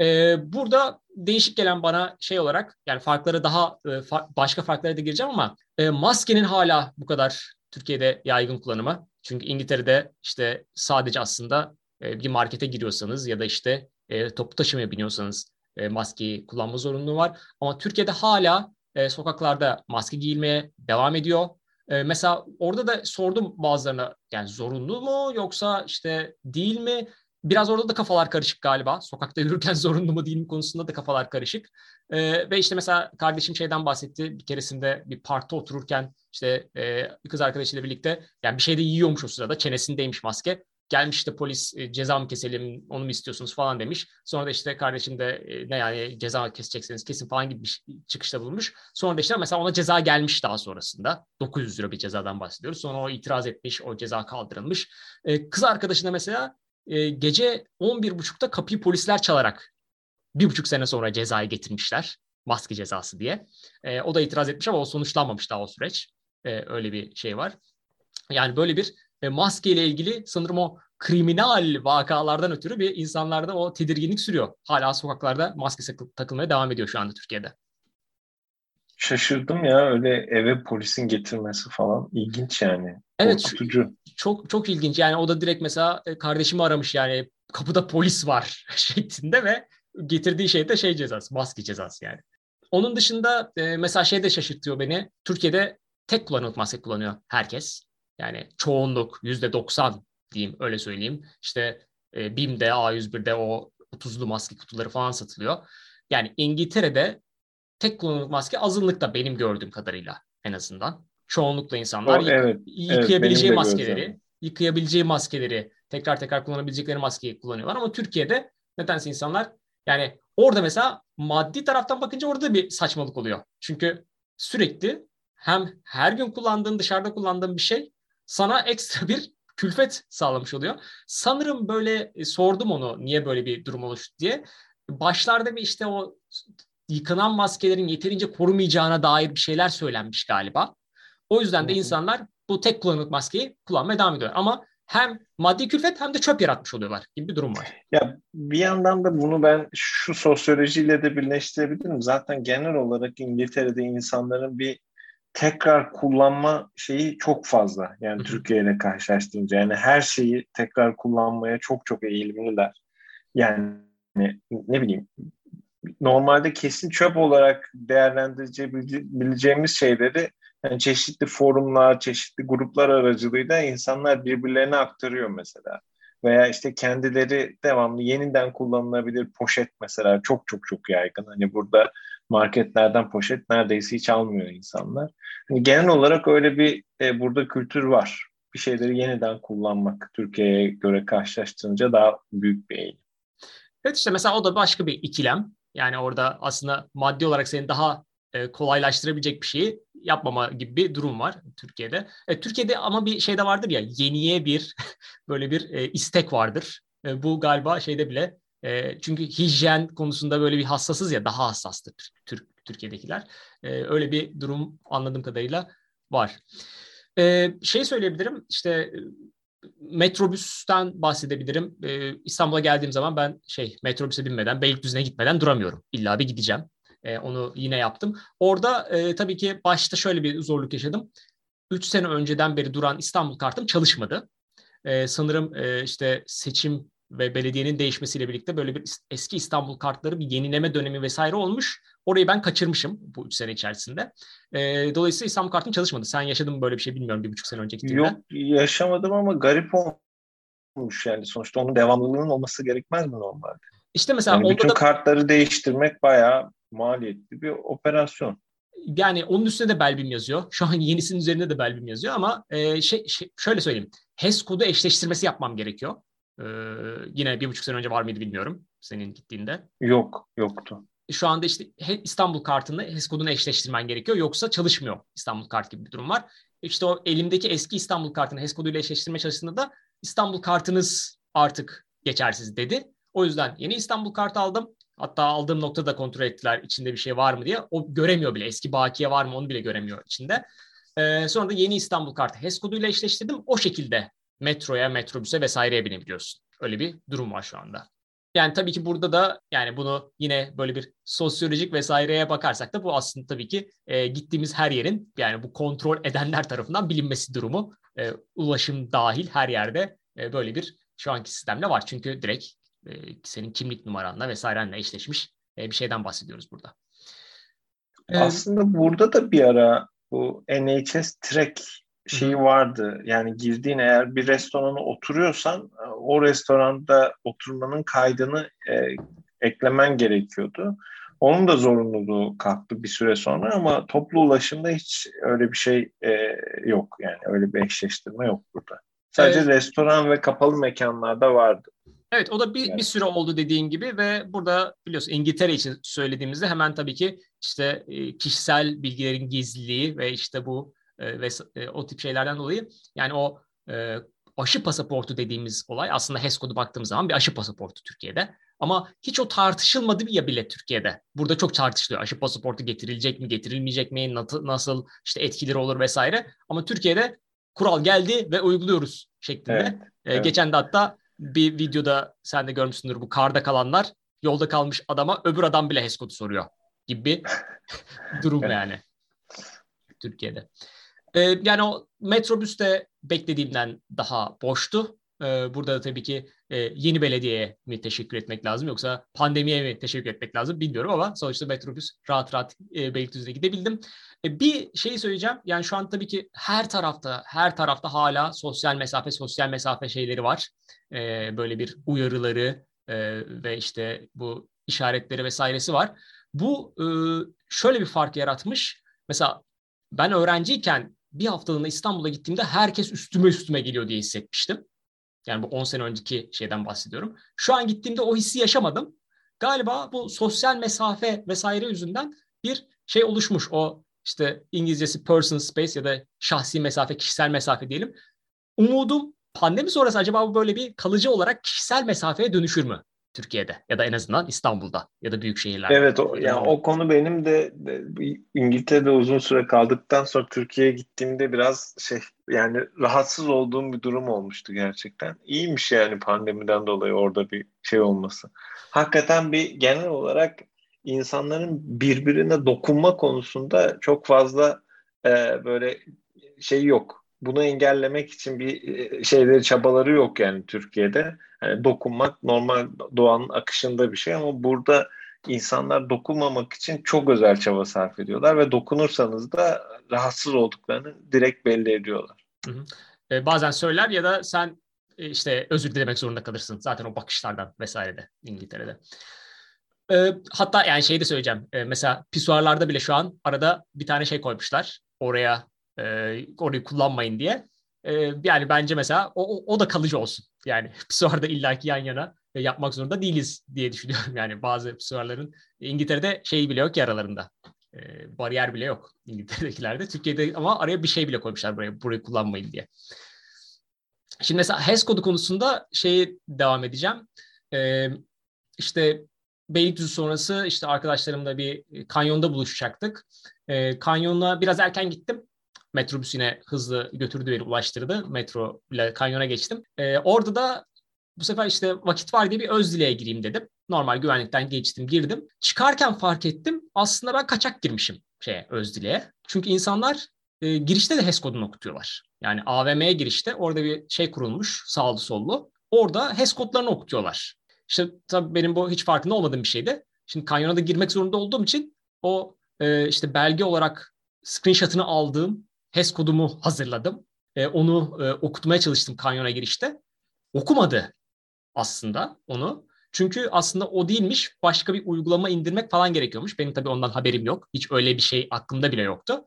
E, burada değişik gelen bana şey olarak yani farkları daha e, fa- başka farklara da gireceğim ama e, maskenin hala bu kadar Türkiye'de yaygın kullanımı. Çünkü İngiltere'de işte sadece aslında e, bir markete giriyorsanız ya da işte e, toplu taşımaya biniyorsanız e, maskeyi kullanma zorunluluğu var. Ama Türkiye'de hala e, sokaklarda maske giyilmeye devam ediyor. E, mesela orada da sordum bazılarına yani zorunlu mu yoksa işte değil mi? Biraz orada da kafalar karışık galiba. Sokakta yürürken (laughs) zorunlu mu değil mi konusunda da kafalar karışık. Ee, ve işte mesela kardeşim şeyden bahsetti. Bir keresinde bir parkta otururken işte e, kız arkadaşıyla birlikte yani bir şey de yiyormuş o sırada. Çenesindeymiş maske. Gelmiş işte polis e, ceza mı keselim onu mu istiyorsunuz falan demiş. Sonra da işte kardeşim de e, ne yani ceza kesecekseniz kesin falan gibi bir çıkışta bulunmuş. Sonra da işte mesela ona ceza gelmiş daha sonrasında. 900 lira bir cezadan bahsediyoruz. Sonra o itiraz etmiş, o ceza kaldırılmış. E, kız arkadaşına mesela e, gece 11.30'da kapıyı polisler çalarak bir buçuk sene sonra cezayı getirmişler. Maske cezası diye. E, o da itiraz etmiş ama o sonuçlanmamış daha o süreç. E, öyle bir şey var. Yani böyle bir e, maske ile ilgili sanırım o kriminal vakalardan ötürü bir insanlarda o tedirginlik sürüyor. Hala sokaklarda maske takılmaya devam ediyor şu anda Türkiye'de. Şaşırdım ya öyle eve polisin getirmesi falan ilginç yani. Evet Korkutucu. çok çok ilginç yani o da direkt mesela e, kardeşimi aramış yani kapıda polis var (laughs) şeklinde ve getirdiği şey de şey cezası maske cezası yani. Onun dışında e, mesela şey de şaşırtıyor beni. Türkiye'de tek kullanımlık maske kullanıyor herkes. Yani çoğunluk yüzde doksan diyeyim öyle söyleyeyim. İşte e, BİM'de A101'de o 30'lu maske kutuları falan satılıyor. Yani İngiltere'de tek kullanımlık maske azınlıkta benim gördüğüm kadarıyla en azından. Çoğunlukla insanlar o, evet, yıkayabileceği evet, maskeleri, yıkayabileceği maskeleri, tekrar tekrar kullanabilecekleri maskeyi kullanıyorlar ama Türkiye'de nedense insanlar yani orada mesela maddi taraftan bakınca orada bir saçmalık oluyor. Çünkü sürekli hem her gün kullandığın, dışarıda kullandığın bir şey sana ekstra bir külfet sağlamış oluyor. Sanırım böyle e, sordum onu niye böyle bir durum oluştu diye. Başlarda bir işte o yıkanan maskelerin yeterince korumayacağına dair bir şeyler söylenmiş galiba. O yüzden de insanlar bu tek kullanımlık maskeyi kullanmaya devam ediyor. Ama hem maddi külfet hem de çöp yaratmış oluyorlar gibi bir durum var. Ya bir yandan da bunu ben şu sosyolojiyle de birleştirebilirim. Zaten genel olarak İngiltere'de insanların bir tekrar kullanma şeyi çok fazla. Yani Türkiye ile karşılaştırınca. Yani her şeyi tekrar kullanmaya çok çok eğilimliler. Yani ne bileyim normalde kesin çöp olarak değerlendirebileceğimiz şeyleri yani çeşitli forumlar, çeşitli gruplar aracılığıyla insanlar birbirlerine aktarıyor mesela. Veya işte kendileri devamlı yeniden kullanılabilir poşet mesela çok çok çok yaygın. Hani burada marketlerden poşet neredeyse hiç almıyor insanlar. Hani genel olarak öyle bir e, burada kültür var. Bir şeyleri yeniden kullanmak Türkiye'ye göre karşılaştırınca daha büyük bir eğilim. Evet işte mesela o da başka bir ikilem. Yani orada aslında maddi olarak seni daha e, kolaylaştırabilecek bir şeyi yapmama gibi bir durum var Türkiye'de. E, Türkiye'de ama bir şey de vardır ya yeniye bir (laughs) böyle bir e, istek vardır. E, bu galiba şeyde bile e, çünkü hijyen konusunda böyle bir hassasız ya daha hassastır Türk Türkiye'dekiler. E, öyle bir durum anladığım kadarıyla var. E, şey söyleyebilirim işte metrobüsten bahsedebilirim. Ee, İstanbul'a geldiğim zaman ben şey metrobüse binmeden, Beylikdüzü'ne gitmeden duramıyorum. İlla bir gideceğim. Ee, onu yine yaptım. Orada e, tabii ki başta şöyle bir zorluk yaşadım. Üç sene önceden beri duran İstanbul kartım çalışmadı. Ee, sanırım e, işte seçim ve belediyenin değişmesiyle birlikte böyle bir eski İstanbul kartları bir yenileme dönemi vesaire olmuş. Orayı ben kaçırmışım bu üç sene içerisinde. E, dolayısıyla İstanbul kartım çalışmadı. Sen yaşadın mı böyle bir şey bilmiyorum bir buçuk sene önce gittiğinde. Yok yaşamadım ama garip olmuş yani. Sonuçta onun devamlılığının olması gerekmez mi normalde? İşte mesela yani bütün da... kartları değiştirmek bayağı maliyetli bir operasyon. yani onun üstünde de Belbim yazıyor. Şu an yenisinin üzerinde de Belbim yazıyor ama e, şey, şey, şöyle söyleyeyim. HES kodu eşleştirmesi yapmam gerekiyor. E, yine bir buçuk sene önce var mıydı bilmiyorum senin gittiğinde. Yok, yoktu. Şu anda işte İstanbul kartında HES kodunu eşleştirmen gerekiyor. Yoksa çalışmıyor İstanbul kart gibi bir durum var. İşte o elimdeki eski İstanbul kartını HES koduyla eşleştirme çalıştığında da İstanbul kartınız artık geçersiz dedi. O yüzden yeni İstanbul kartı aldım. Hatta aldığım noktada da kontrol ettiler içinde bir şey var mı diye. O göremiyor bile. Eski bakiye var mı onu bile göremiyor içinde. Ee, sonra da yeni İstanbul kartı HES koduyla eşleştirdim. O şekilde metroya, metrobüse vesaireye binebiliyorsun. Öyle bir durum var şu anda. Yani tabii ki burada da yani bunu yine böyle bir sosyolojik vesaireye bakarsak da bu aslında tabii ki e, gittiğimiz her yerin yani bu kontrol edenler tarafından bilinmesi durumu. E, ulaşım dahil her yerde e, böyle bir şu anki sistemle var. Çünkü direkt e, senin kimlik numaranla vesairenle eşleşmiş e, bir şeyden bahsediyoruz burada. Aslında burada da bir ara bu NHS Track şeyi vardı. Yani girdiğin eğer bir restorana oturuyorsan o restoranda oturmanın kaydını e, eklemen gerekiyordu. Onun da zorunluluğu kalktı bir süre sonra ama toplu ulaşımda hiç öyle bir şey e, yok. Yani öyle bir eşleştirme yok burada. Sadece evet. restoran ve kapalı mekanlarda vardı. Evet o da bir, evet. bir süre oldu dediğin gibi ve burada biliyorsun İngiltere için söylediğimizde hemen tabii ki işte e, kişisel bilgilerin gizliliği ve işte bu e, ve e, o tip şeylerden dolayı yani o e, aşı pasaportu dediğimiz olay aslında HES kodu baktığımız zaman bir aşı pasaportu Türkiye'de. Ama hiç o tartışılmadı ya bile Türkiye'de. Burada çok tartışılıyor. Aşı pasaportu getirilecek mi, getirilmeyecek mi, nasıl işte etkileri olur vesaire. Ama Türkiye'de kural geldi ve uyguluyoruz şeklinde. Evet, ee, evet. Geçen de hatta bir videoda sen de görmüşsündür bu karda kalanlar yolda kalmış adama öbür adam bile HES kodu soruyor gibi bir durum (laughs) yani Türkiye'de. Ee, yani o metrobüs de beklediğimden daha boştu. Ee, burada da tabii ki e, yeni belediyeye mi teşekkür etmek lazım yoksa pandemiye mi teşekkür etmek lazım bilmiyorum ama sonuçta metrobüs rahat rahat e, Beylikdüzü'ne gidebildim. E, bir şey söyleyeceğim. Yani şu an tabii ki her tarafta her tarafta hala sosyal mesafe sosyal mesafe şeyleri var. E, böyle bir uyarıları ve işte bu işaretleri vesairesi var. Bu şöyle bir fark yaratmış. Mesela ben öğrenciyken bir haftalığına İstanbul'a gittiğimde herkes üstüme üstüme geliyor diye hissetmiştim. Yani bu 10 sene önceki şeyden bahsediyorum. Şu an gittiğimde o hissi yaşamadım. Galiba bu sosyal mesafe vesaire yüzünden bir şey oluşmuş. O işte İngilizcesi personal space ya da şahsi mesafe, kişisel mesafe diyelim. Umudum pandemi sonrası acaba bu böyle bir kalıcı olarak kişisel mesafeye dönüşür mü? Türkiye'de ya da en azından İstanbul'da ya da büyük şehirlerde. Evet o, yani o konu benim de, de İngiltere'de uzun süre kaldıktan sonra Türkiye'ye gittiğimde biraz şey yani rahatsız olduğum bir durum olmuştu gerçekten. İyiymiş yani pandemiden dolayı orada bir şey olması. Hakikaten bir genel olarak insanların birbirine dokunma konusunda çok fazla e, böyle şey yok bunu engellemek için bir e, şeyleri çabaları yok yani Türkiye'de. Yani dokunmak normal doğanın akışında bir şey ama burada insanlar dokunmamak için çok özel çaba sarf ediyorlar ve dokunursanız da rahatsız olduklarını direkt belli ediyorlar. Hı hı. E, bazen söyler ya da sen e, işte özür dilemek zorunda kalırsın zaten o bakışlardan vesairede İngiltere'de. E, hatta yani şey de söyleyeceğim. E, mesela pisuarlarda bile şu an arada bir tane şey koymuşlar. Oraya e, orayı kullanmayın diye. E, yani bence mesela o, o da kalıcı olsun. Yani (laughs) pisuarda illaki yan yana yapmak zorunda değiliz diye düşünüyorum. (laughs) Yani bazı pisuarların İngiltere'de şey bile yok ki aralarında. E, bariyer bile yok İngiltere'dekilerde. Türkiye'de ama araya bir şey bile koymuşlar buraya, burayı kullanmayın diye. Şimdi mesela HES kodu konusunda şeyi devam edeceğim. Ee, işte Beylikdüzü sonrası işte arkadaşlarımla bir kanyonda buluşacaktık. Ee, kanyona biraz erken gittim metrobüs yine hızlı götürdü beni ulaştırdı. Metro ile kanyona geçtim. E, orada da bu sefer işte vakit var diye bir öz dileğe gireyim dedim. Normal güvenlikten geçtim girdim. Çıkarken fark ettim aslında ben kaçak girmişim şeye öz dileğe. Çünkü insanlar e, girişte de HES kodunu okutuyorlar. Yani AVM'ye girişte orada bir şey kurulmuş sağlı sollu. Orada HES kodlarını okutuyorlar. İşte tabii benim bu hiç farkında olmadığım bir şeydi. Şimdi kanyona da girmek zorunda olduğum için o e, işte belge olarak screenshot'ını aldığım HES kodumu hazırladım. E, onu e, okutmaya çalıştım kanyona girişte. Okumadı aslında onu. Çünkü aslında o değilmiş. Başka bir uygulama indirmek falan gerekiyormuş. Benim tabii ondan haberim yok. Hiç öyle bir şey aklımda bile yoktu.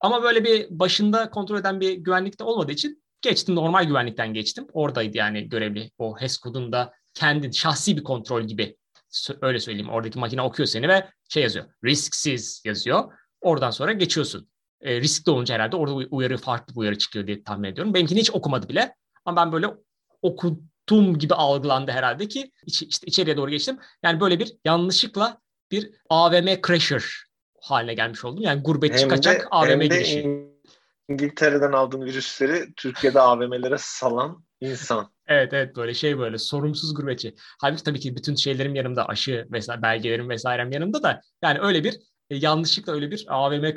Ama böyle bir başında kontrol eden bir güvenlik de olmadığı için geçtim. Normal güvenlikten geçtim. Oradaydı yani görevli. O HES kodunda kendi şahsi bir kontrol gibi öyle söyleyeyim. Oradaki makine okuyor seni ve şey yazıyor. Risksiz yazıyor. Oradan sonra geçiyorsun. E, riskli olunca herhalde orada uyarı farklı bir uyarı çıkıyor diye tahmin ediyorum. Benimkini hiç okumadı bile. Ama ben böyle okudum gibi algılandı herhalde ki iç, işte içeriye doğru geçtim. Yani böyle bir yanlışlıkla bir AVM crasher haline gelmiş oldum. Yani gurbetçi hem kaçak de, AVM hem girişi. İngiltere'den aldığın virüsleri Türkiye'de AVM'lere salan insan. Evet evet böyle şey böyle sorumsuz gurbetçi. Halbuki tabii ki bütün şeylerim yanımda aşı vesaire belgelerim vesairem yanımda da yani öyle bir e, yanlışlıkla öyle bir AVM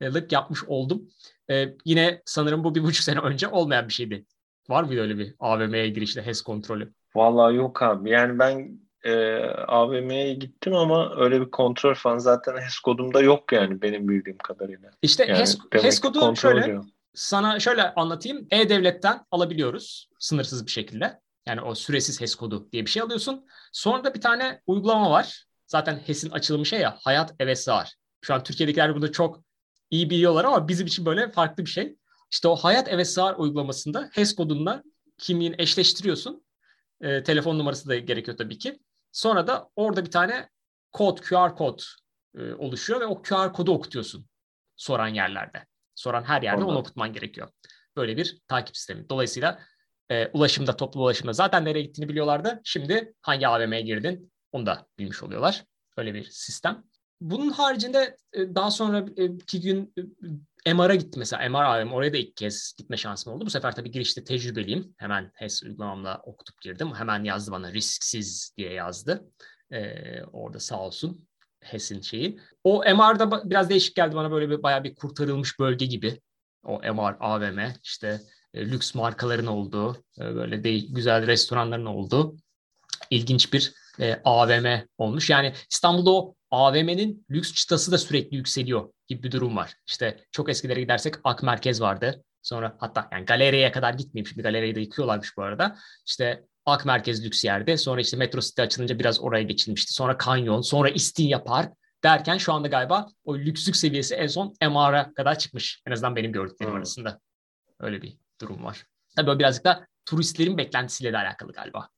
crasher'lık yapmış oldum. E, yine sanırım bu bir buçuk (laughs) sene önce olmayan bir şeydi. Var mıydı öyle bir AVM'ye girişte HES kontrolü? Vallahi yok abi. Yani ben e, AVM'ye gittim ama öyle bir kontrol falan zaten HES kodumda yok yani benim bildiğim kadarıyla. İşte yani HES, HES kodu şöyle sana şöyle anlatayım. E-Devlet'ten alabiliyoruz sınırsız bir şekilde. Yani o süresiz HES kodu diye bir şey alıyorsun. Sonra da bir tane uygulama var. Zaten HES'in açılımı şey ya Hayat Evet Sağar. Şu an Türkiye'dekiler bunu çok iyi biliyorlar ama bizim için böyle farklı bir şey. İşte o Hayat Evet Sağar uygulamasında HES kodunla kimliğini eşleştiriyorsun. E, telefon numarası da gerekiyor tabii ki. Sonra da orada bir tane kod, QR kod e, oluşuyor ve o QR kodu okutuyorsun soran yerlerde. Soran her yerde Ondan. onu okutman gerekiyor. Böyle bir takip sistemi. Dolayısıyla e, ulaşımda, toplu ulaşımda zaten nereye gittiğini biliyorlardı. Şimdi hangi AVM'ye girdin onu da bilmiş oluyorlar. Öyle bir sistem. Bunun haricinde e, daha sonraki gün e, MR'a gitti mesela. MR AVM oraya da ilk kez gitme şansım oldu. Bu sefer tabii girişte tecrübeliyim. Hemen HES uygulamamla okutup girdim. Hemen yazdı bana risksiz diye yazdı. Ee, orada sağ olsun HES'in şeyi. O MR'da biraz değişik geldi bana böyle bir bayağı bir kurtarılmış bölge gibi. O MR, AVM işte e, lüks markaların olduğu, e, böyle de, güzel restoranların olduğu ilginç bir e, AVM olmuş. Yani İstanbul'da o AVM'nin lüks çıtası da sürekli yükseliyor gibi bir durum var. İşte çok eskilere gidersek Ak Merkez vardı. Sonra hatta yani galeriye kadar gitmeyeyim şimdi galeriyi de yıkıyorlarmış bu arada. İşte Ak Merkez lüks yerde. Sonra işte Metro City açılınca biraz oraya geçilmişti. Sonra Kanyon, sonra İstinye Park derken şu anda galiba o lükslük seviyesi en son MR'a kadar çıkmış. En azından benim gördüklerim hmm. arasında. Öyle bir durum var. Tabii o birazcık da turistlerin beklentisiyle de alakalı galiba.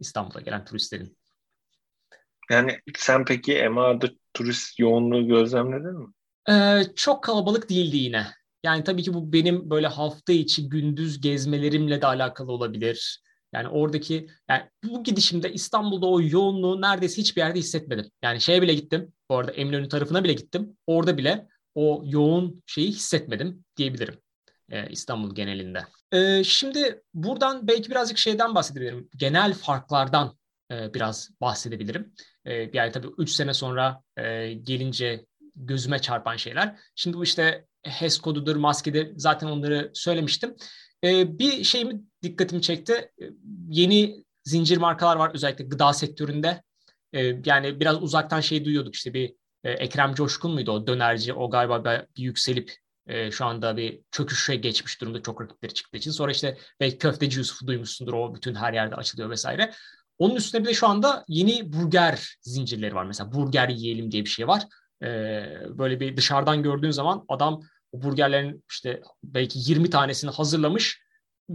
İstanbul'a gelen turistlerin. Yani sen peki MR'da turist yoğunluğu gözlemledin mi? Ee, çok kalabalık değildi yine. Yani tabii ki bu benim böyle hafta içi gündüz gezmelerimle de alakalı olabilir. Yani oradaki yani bu gidişimde İstanbul'da o yoğunluğu neredeyse hiçbir yerde hissetmedim. Yani şeye bile gittim. Bu arada Eminönü tarafına bile gittim. Orada bile o yoğun şeyi hissetmedim diyebilirim. Ee, İstanbul genelinde. Ee, şimdi buradan belki birazcık şeyden bahsedebilirim. Genel farklardan e, biraz bahsedebilirim. E, yani tabii 3 sene sonra e, gelince gözüme çarpan şeyler. Şimdi bu işte HES kodudur, maskedir zaten onları söylemiştim. E, bir şey mi dikkatimi çekti. Yeni zincir markalar var özellikle gıda sektöründe. Yani biraz uzaktan şey duyuyorduk işte bir e, Ekrem Coşkun muydu o dönerci? O galiba bir yükselip şu anda bir çöküşe geçmiş durumda çok rakipleri çıktığı için. Sonra işte belki köfteci Yusuf'u duymuşsundur o bütün her yerde açılıyor vesaire. Onun üstüne bir de şu anda yeni burger zincirleri var. Mesela burger yiyelim diye bir şey var. Ee, böyle bir dışarıdan gördüğün zaman adam o burgerlerin işte belki 20 tanesini hazırlamış.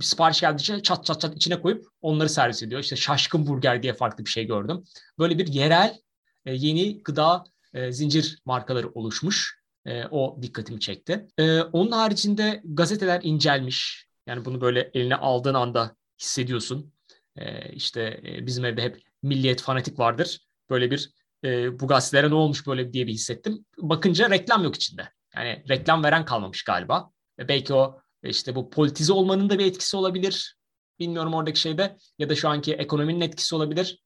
Sipariş geldikçe çat çat çat içine koyup onları servis ediyor. İşte şaşkın burger diye farklı bir şey gördüm. Böyle bir yerel e, yeni gıda e, zincir markaları oluşmuş. E, o dikkatimi çekti. E, onun haricinde gazeteler incelmiş. Yani bunu böyle eline aldığın anda hissediyorsun. E, işte bizim evde hep milliyet fanatik vardır. Böyle bir e, bu gazetelere ne olmuş böyle diye bir hissettim. Bakınca reklam yok içinde. Yani reklam veren kalmamış galiba. E, belki o işte bu politize olmanın da bir etkisi olabilir. Bilmiyorum oradaki şeyde ya da şu anki ekonominin etkisi olabilir.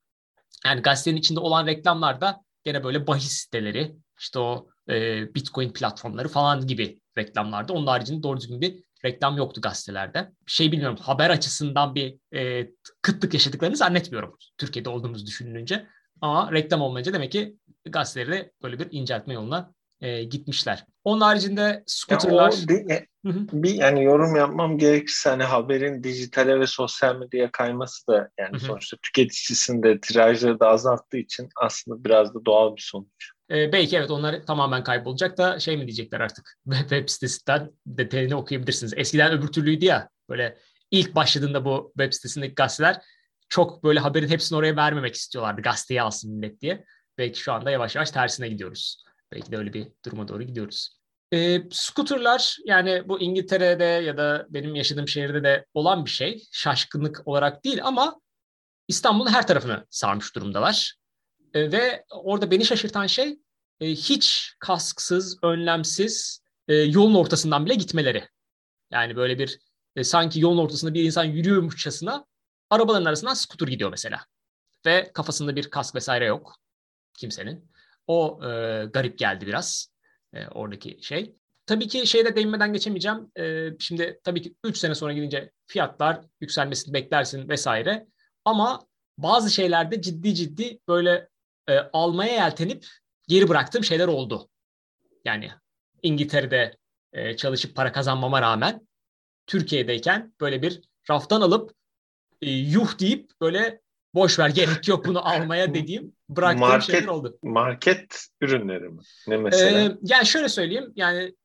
Yani gazetenin içinde olan reklamlar da gene böyle bahis siteleri, işte o e, Bitcoin platformları falan gibi reklamlarda. Onun haricinde doğru düzgün bir reklam yoktu gazetelerde. Şey bilmiyorum haber açısından bir e, kıtlık yaşadıklarını zannetmiyorum Türkiye'de olduğumuz düşünülünce. Ama reklam olmayınca demek ki gazeteleri böyle bir inceltme yoluna e, gitmişler. Onun haricinde scooterlar... Ya bir yani yorum yapmam gerekirse hani haberin dijitale ve sosyal medyaya kayması da yani Hı-hı. sonuçta tüketicisinin de tirajları da azalttığı için aslında biraz da doğal bir sonuç. Ee, belki evet onlar tamamen kaybolacak da şey mi diyecekler artık (laughs) web sitesinden detayını okuyabilirsiniz. Eskiden öbür türlüydü ya böyle ilk başladığında bu web sitesindeki gazeteler çok böyle haberin hepsini oraya vermemek istiyorlardı gazeteyi alsın millet diye. Belki şu anda yavaş yavaş tersine gidiyoruz. Belki de öyle bir duruma doğru gidiyoruz. E, scooterlar yani bu İngiltere'de ya da benim yaşadığım şehirde de olan bir şey. Şaşkınlık olarak değil ama İstanbul'un her tarafını sarmış durumdalar. E, ve orada beni şaşırtan şey e, hiç kasksız, önlemsiz e, yolun ortasından bile gitmeleri. Yani böyle bir e, sanki yolun ortasında bir insan yürüyormuşçasına arabaların arasından scooter gidiyor mesela. Ve kafasında bir kask vesaire yok kimsenin. O e, garip geldi biraz e, oradaki şey. Tabii ki şeyde değinmeden geçemeyeceğim. E, şimdi tabii ki 3 sene sonra gidince fiyatlar yükselmesini beklersin vesaire. Ama bazı şeylerde ciddi ciddi böyle e, almaya yeltenip geri bıraktığım şeyler oldu. Yani İngiltere'de e, çalışıp para kazanmama rağmen Türkiye'deyken böyle bir raftan alıp e, yuh deyip böyle boş ver gerek yok bunu almaya (laughs) dediğim bıraktığım market, şeyler oldu. Market ürünleri mi? Ne mesela? Ee, yani şöyle söyleyeyim yani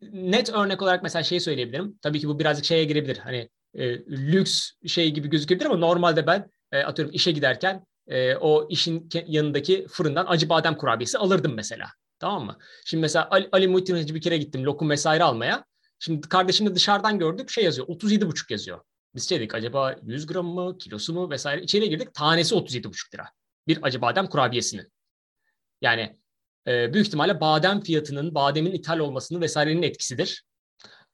net örnek olarak mesela şey söyleyebilirim. Tabii ki bu birazcık şeye girebilir. Hani e, lüks şey gibi gözükebilir ama normalde ben e, atıyorum işe giderken e, o işin yanındaki fırından acı badem kurabiyesi alırdım mesela. Tamam mı? Şimdi mesela Ali, Ali Muhittin Hacı bir kere gittim lokum vesaire almaya. Şimdi kardeşimle dışarıdan gördük şey yazıyor 37,5 yazıyor. Biz şey dedik acaba 100 gram mı kilosu mu vesaire içeriye girdik tanesi 37,5 lira. Bir acı badem kurabiyesinin. Yani e, büyük ihtimalle badem fiyatının, bademin ithal olmasının vesairenin etkisidir.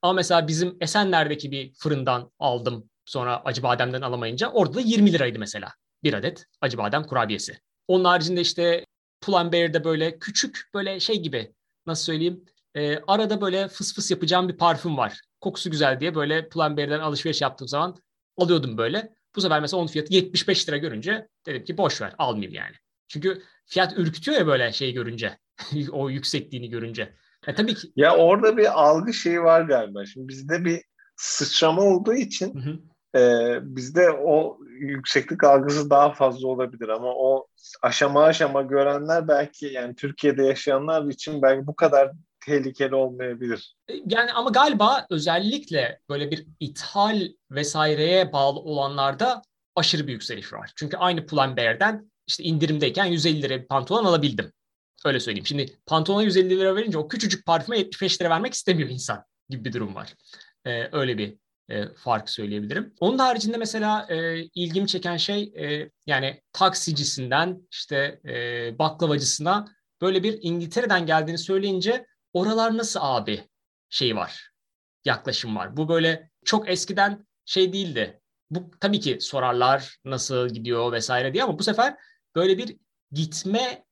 Ama mesela bizim Esenler'deki bir fırından aldım sonra acı bademden alamayınca orada da 20 liraydı mesela bir adet acı badem kurabiyesi. Onun haricinde işte Pull&Bear'de böyle küçük böyle şey gibi nasıl söyleyeyim e, arada böyle fıs fıs yapacağım bir parfüm var. Kokusu güzel diye böyle Pull&Bear'den alışveriş yaptığım zaman alıyordum böyle. Bu sefer mesela onun fiyatı 75 lira görünce dedim ki boş ver almayayım yani. Çünkü fiyat ürkütüyor ya böyle şey görünce. (laughs) o yüksekliğini görünce. E, tabii ki. Ya orada bir algı şeyi var galiba. Şimdi bizde bir sıçrama olduğu için hı hı. E, bizde o yükseklik algısı daha fazla olabilir ama o aşama aşama görenler belki yani Türkiye'de yaşayanlar için belki bu kadar tehlikeli olmayabilir. Yani ama galiba özellikle böyle bir ithal vesaireye bağlı olanlarda aşırı bir yükseliş var. Çünkü aynı Pull&Bear'den işte indirimdeyken 150 lira bir pantolon alabildim. Öyle söyleyeyim. Şimdi pantolona 150 lira verince o küçücük parfüme 75 lira vermek istemiyor insan gibi bir durum var. Ee, öyle bir e, fark söyleyebilirim. Onun haricinde mesela e, ilgimi çeken şey e, yani taksicisinden işte e, baklavacısına böyle bir İngiltere'den geldiğini söyleyince oralar nasıl abi şey var, yaklaşım var. Bu böyle çok eskiden şey değildi. Bu tabii ki sorarlar nasıl gidiyor vesaire diye ama bu sefer böyle bir gitme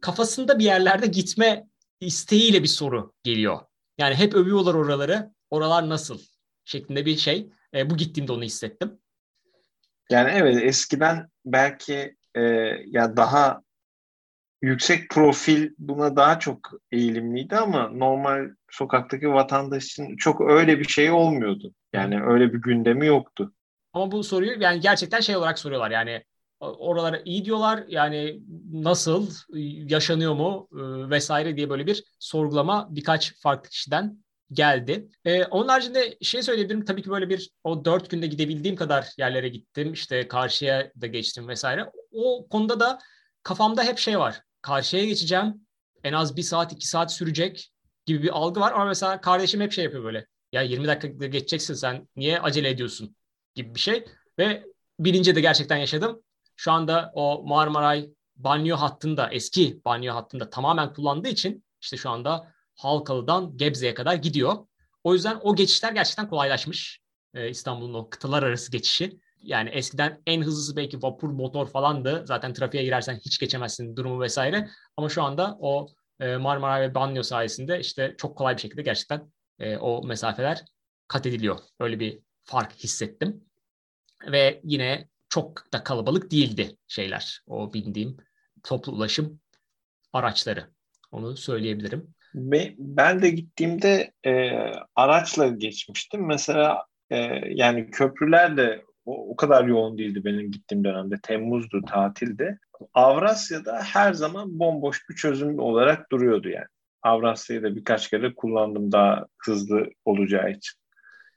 kafasında bir yerlerde gitme isteğiyle bir soru geliyor. Yani hep övüyorlar oraları. Oralar nasıl? Şeklinde bir şey. E, bu gittiğimde onu hissettim. Yani evet eskiden belki e, ya daha yüksek profil buna daha çok eğilimliydi ama normal sokaktaki vatandaş için çok öyle bir şey olmuyordu. Yani öyle bir gündemi yoktu. Ama bu soruyu yani gerçekten şey olarak soruyorlar yani oralara iyi diyorlar yani nasıl yaşanıyor mu e, vesaire diye böyle bir sorgulama birkaç farklı kişiden geldi. Ee, onun haricinde şey söyleyebilirim tabii ki böyle bir o dört günde gidebildiğim kadar yerlere gittim işte karşıya da geçtim vesaire. O konuda da kafamda hep şey var karşıya geçeceğim en az bir saat iki saat sürecek gibi bir algı var ama mesela kardeşim hep şey yapıyor böyle ya 20 dakikada geçeceksin sen niye acele ediyorsun gibi bir şey ve bilince de gerçekten yaşadım. Şu anda o Marmaray banyo hattında eski banyo hattında tamamen kullandığı için işte şu anda Halkalı'dan Gebze'ye kadar gidiyor. O yüzden o geçişler gerçekten kolaylaşmış. Ee, İstanbul'un o kıtalar arası geçişi. Yani eskiden en hızlısı belki vapur, motor falandı. Zaten trafiğe girersen hiç geçemezsin durumu vesaire. Ama şu anda o e, Marmara ve Banyo sayesinde işte çok kolay bir şekilde gerçekten e, o mesafeler kat ediliyor. Öyle bir fark hissettim. Ve yine çok da kalabalık değildi şeyler. O bindiğim toplu ulaşım araçları. Onu söyleyebilirim. Ben de gittiğimde e, araçla geçmiştim. Mesela e, yani köprüler de o, o kadar yoğun değildi benim gittiğim dönemde. Temmuz'du, tatilde. Avrasya'da her zaman bomboş bir çözüm olarak duruyordu yani. Avrasya'yı da birkaç kere kullandım daha hızlı olacağı için.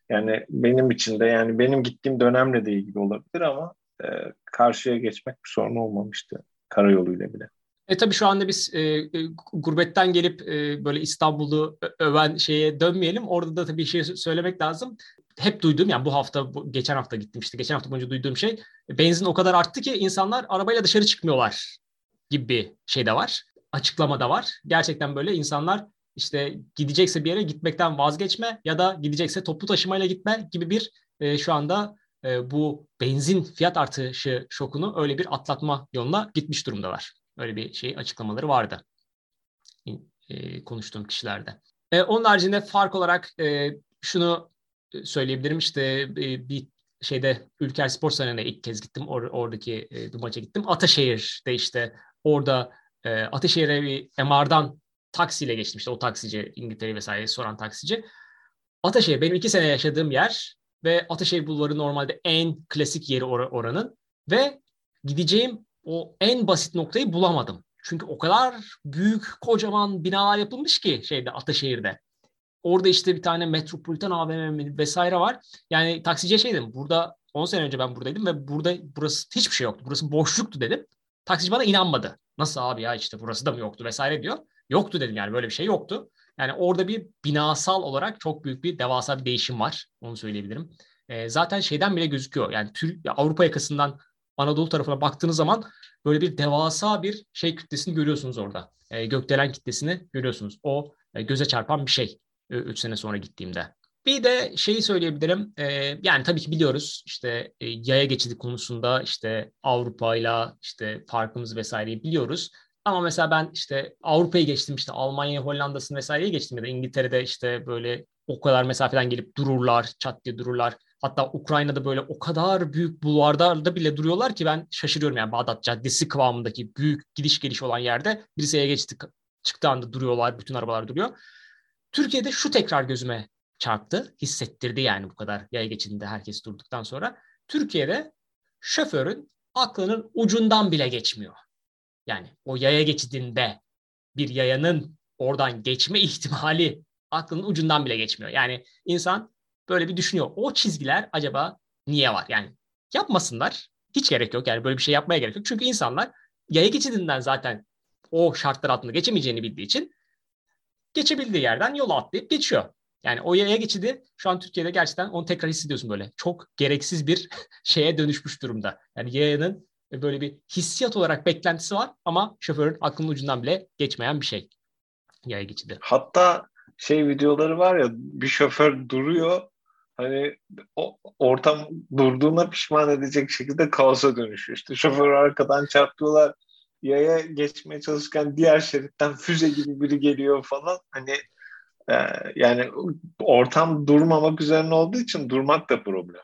Yani benim için de yani benim gittiğim dönemle de ilgili olabilir ama e, karşıya geçmek bir sorun olmamıştı karayoluyla bile. E tabii şu anda biz e, e, gurbetten gelip e, böyle İstanbul'u öven şeye dönmeyelim. Orada da tabii şey söylemek lazım. Hep duyduğum yani bu hafta, bu, geçen hafta gittim işte. Geçen hafta boyunca duyduğum şey benzin o kadar arttı ki insanlar arabayla dışarı çıkmıyorlar gibi bir şey de var. Açıklama da var. Gerçekten böyle insanlar işte gidecekse bir yere gitmekten vazgeçme ya da gidecekse toplu taşımayla gitme gibi bir e, şu anda e, bu benzin fiyat artışı şokunu öyle bir atlatma yoluna gitmiş durumdalar. Öyle bir şey açıklamaları vardı e, konuştuğum kişilerde. E, onun haricinde fark olarak e, şunu e, söyleyebilirim işte e, bir şeyde Ülker Spor Salonu'na ilk kez gittim. Or, oradaki e, bir maça gittim. Ataşehir'de işte orada e, Ataşehir'e bir MR'dan taksiyle geçtim. İşte o taksici İngiltere vesaire soran taksici. Ataşehir benim iki sene yaşadığım yer ve Ataşehir Bulvarı normalde en klasik yeri or- oranın ve gideceğim o en basit noktayı bulamadım. Çünkü o kadar büyük kocaman binalar yapılmış ki şeyde Ataşehir'de. Orada işte bir tane Metropolitan AVM vesaire var. Yani taksiciye şey dedim. Burada 10 sene önce ben buradaydım ve burada burası hiçbir şey yoktu. Burası boşluktu dedim. Taksici bana inanmadı. Nasıl abi ya işte burası da mı yoktu vesaire diyor. Yoktu dedim yani böyle bir şey yoktu. Yani orada bir binasal olarak çok büyük bir devasa bir değişim var. Onu söyleyebilirim. E, zaten şeyden bile gözüküyor. Yani tür, Avrupa yakasından Anadolu tarafına baktığınız zaman böyle bir devasa bir şey kütlesini görüyorsunuz orada. E, gökdelen kitlesini görüyorsunuz. O e, göze çarpan bir şey 3 sene sonra gittiğimde. Bir de şeyi söyleyebilirim. E, yani tabii ki biliyoruz işte e, yaya geçidi konusunda işte Avrupa ile işte farkımız vesaireyi biliyoruz. Ama mesela ben işte Avrupa'yı geçtim işte Almanya, Hollanda'sını vesaireyi geçtim ya da İngiltere'de işte böyle o kadar mesafeden gelip dururlar, çat diye dururlar. Hatta Ukrayna'da böyle o kadar büyük bulvarlarda bile duruyorlar ki ben şaşırıyorum yani Bağdat Caddesi kıvamındaki büyük gidiş geliş olan yerde birisi geçti çıktığı anda duruyorlar, bütün arabalar duruyor. Türkiye'de şu tekrar gözüme çarptı, hissettirdi yani bu kadar yaya geçidinde herkes durduktan sonra. Türkiye'de şoförün aklının ucundan bile geçmiyor. Yani o yaya geçidinde bir yayanın oradan geçme (laughs) ihtimali aklının ucundan bile geçmiyor. Yani insan böyle bir düşünüyor. O çizgiler acaba niye var? Yani yapmasınlar. Hiç gerek yok. Yani böyle bir şey yapmaya gerek yok. Çünkü insanlar yaya geçidinden zaten o şartlar altında geçemeyeceğini bildiği için geçebildiği yerden yola atlayıp geçiyor. Yani o yaya geçidi şu an Türkiye'de gerçekten onu tekrar hissediyorsun böyle. Çok gereksiz bir (laughs) şeye dönüşmüş durumda. Yani yayanın böyle bir hissiyat olarak beklentisi var ama şoförün aklının ucundan bile geçmeyen bir şey. Yaya geçidi. Hatta şey videoları var ya bir şoför duruyor hani o ortam durduğuna pişman edecek şekilde kaosa dönüşüyor. İşte şoförü arkadan çarpıyorlar. Yaya geçmeye çalışırken diğer şeritten füze gibi biri geliyor falan. Hani e, yani ortam durmamak üzerine olduğu için durmak da problem.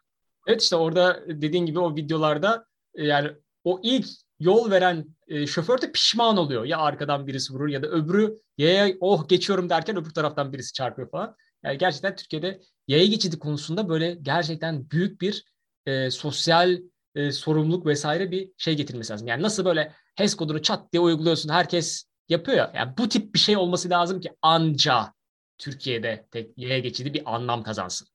Evet işte orada dediğin gibi o videolarda e, yani o ilk yol veren e, şoför de pişman oluyor. Ya arkadan birisi vurur ya da öbürü yaya oh geçiyorum derken öbür taraftan birisi çarpıyor falan. Yani gerçekten Türkiye'de yaya geçidi konusunda böyle gerçekten büyük bir e, sosyal e, sorumluluk vesaire bir şey getirmesi lazım. Yani nasıl böyle HES kodunu çat diye uyguluyorsun herkes yapıyor ya. Yani bu tip bir şey olması lazım ki anca Türkiye'de tek yaya geçidi bir anlam kazansın.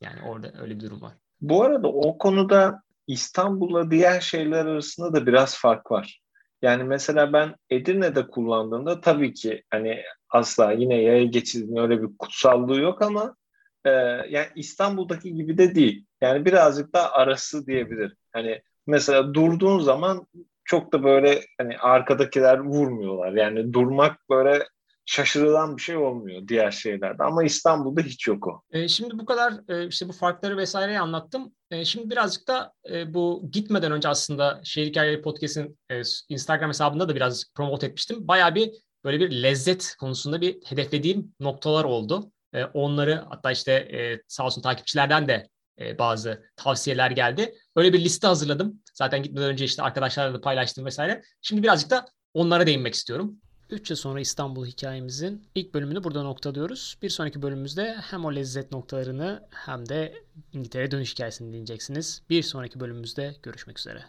Yani orada öyle bir durum var. Bu arada o konuda İstanbul'la diğer şehirler arasında da biraz fark var. Yani mesela ben Edirne'de kullandığımda tabii ki hani asla yine yaya geçidinin öyle bir kutsallığı yok ama e, yani İstanbul'daki gibi de değil. Yani birazcık daha arası diyebilir. Hani mesela durduğun zaman çok da böyle hani arkadakiler vurmuyorlar. Yani durmak böyle şaşırılan bir şey olmuyor diğer şeylerde. Ama İstanbul'da hiç yok o. E, şimdi bu kadar e, işte bu farkları vesaireyi anlattım. E, şimdi birazcık da e, bu gitmeden önce aslında Şehir Hikayeleri Podcast'in e, Instagram hesabında da biraz promote etmiştim. Baya bir böyle bir lezzet konusunda bir hedeflediğim noktalar oldu. E, onları hatta işte e, sağ olsun takipçilerden de e, bazı tavsiyeler geldi. Öyle bir liste hazırladım. Zaten gitmeden önce işte arkadaşlarla da paylaştım vesaire. Şimdi birazcık da onlara değinmek istiyorum. 3 yıl sonra İstanbul hikayemizin ilk bölümünü burada noktalıyoruz. Bir sonraki bölümümüzde hem o lezzet noktalarını hem de İngiltere dönüş hikayesini dinleyeceksiniz. Bir sonraki bölümümüzde görüşmek üzere.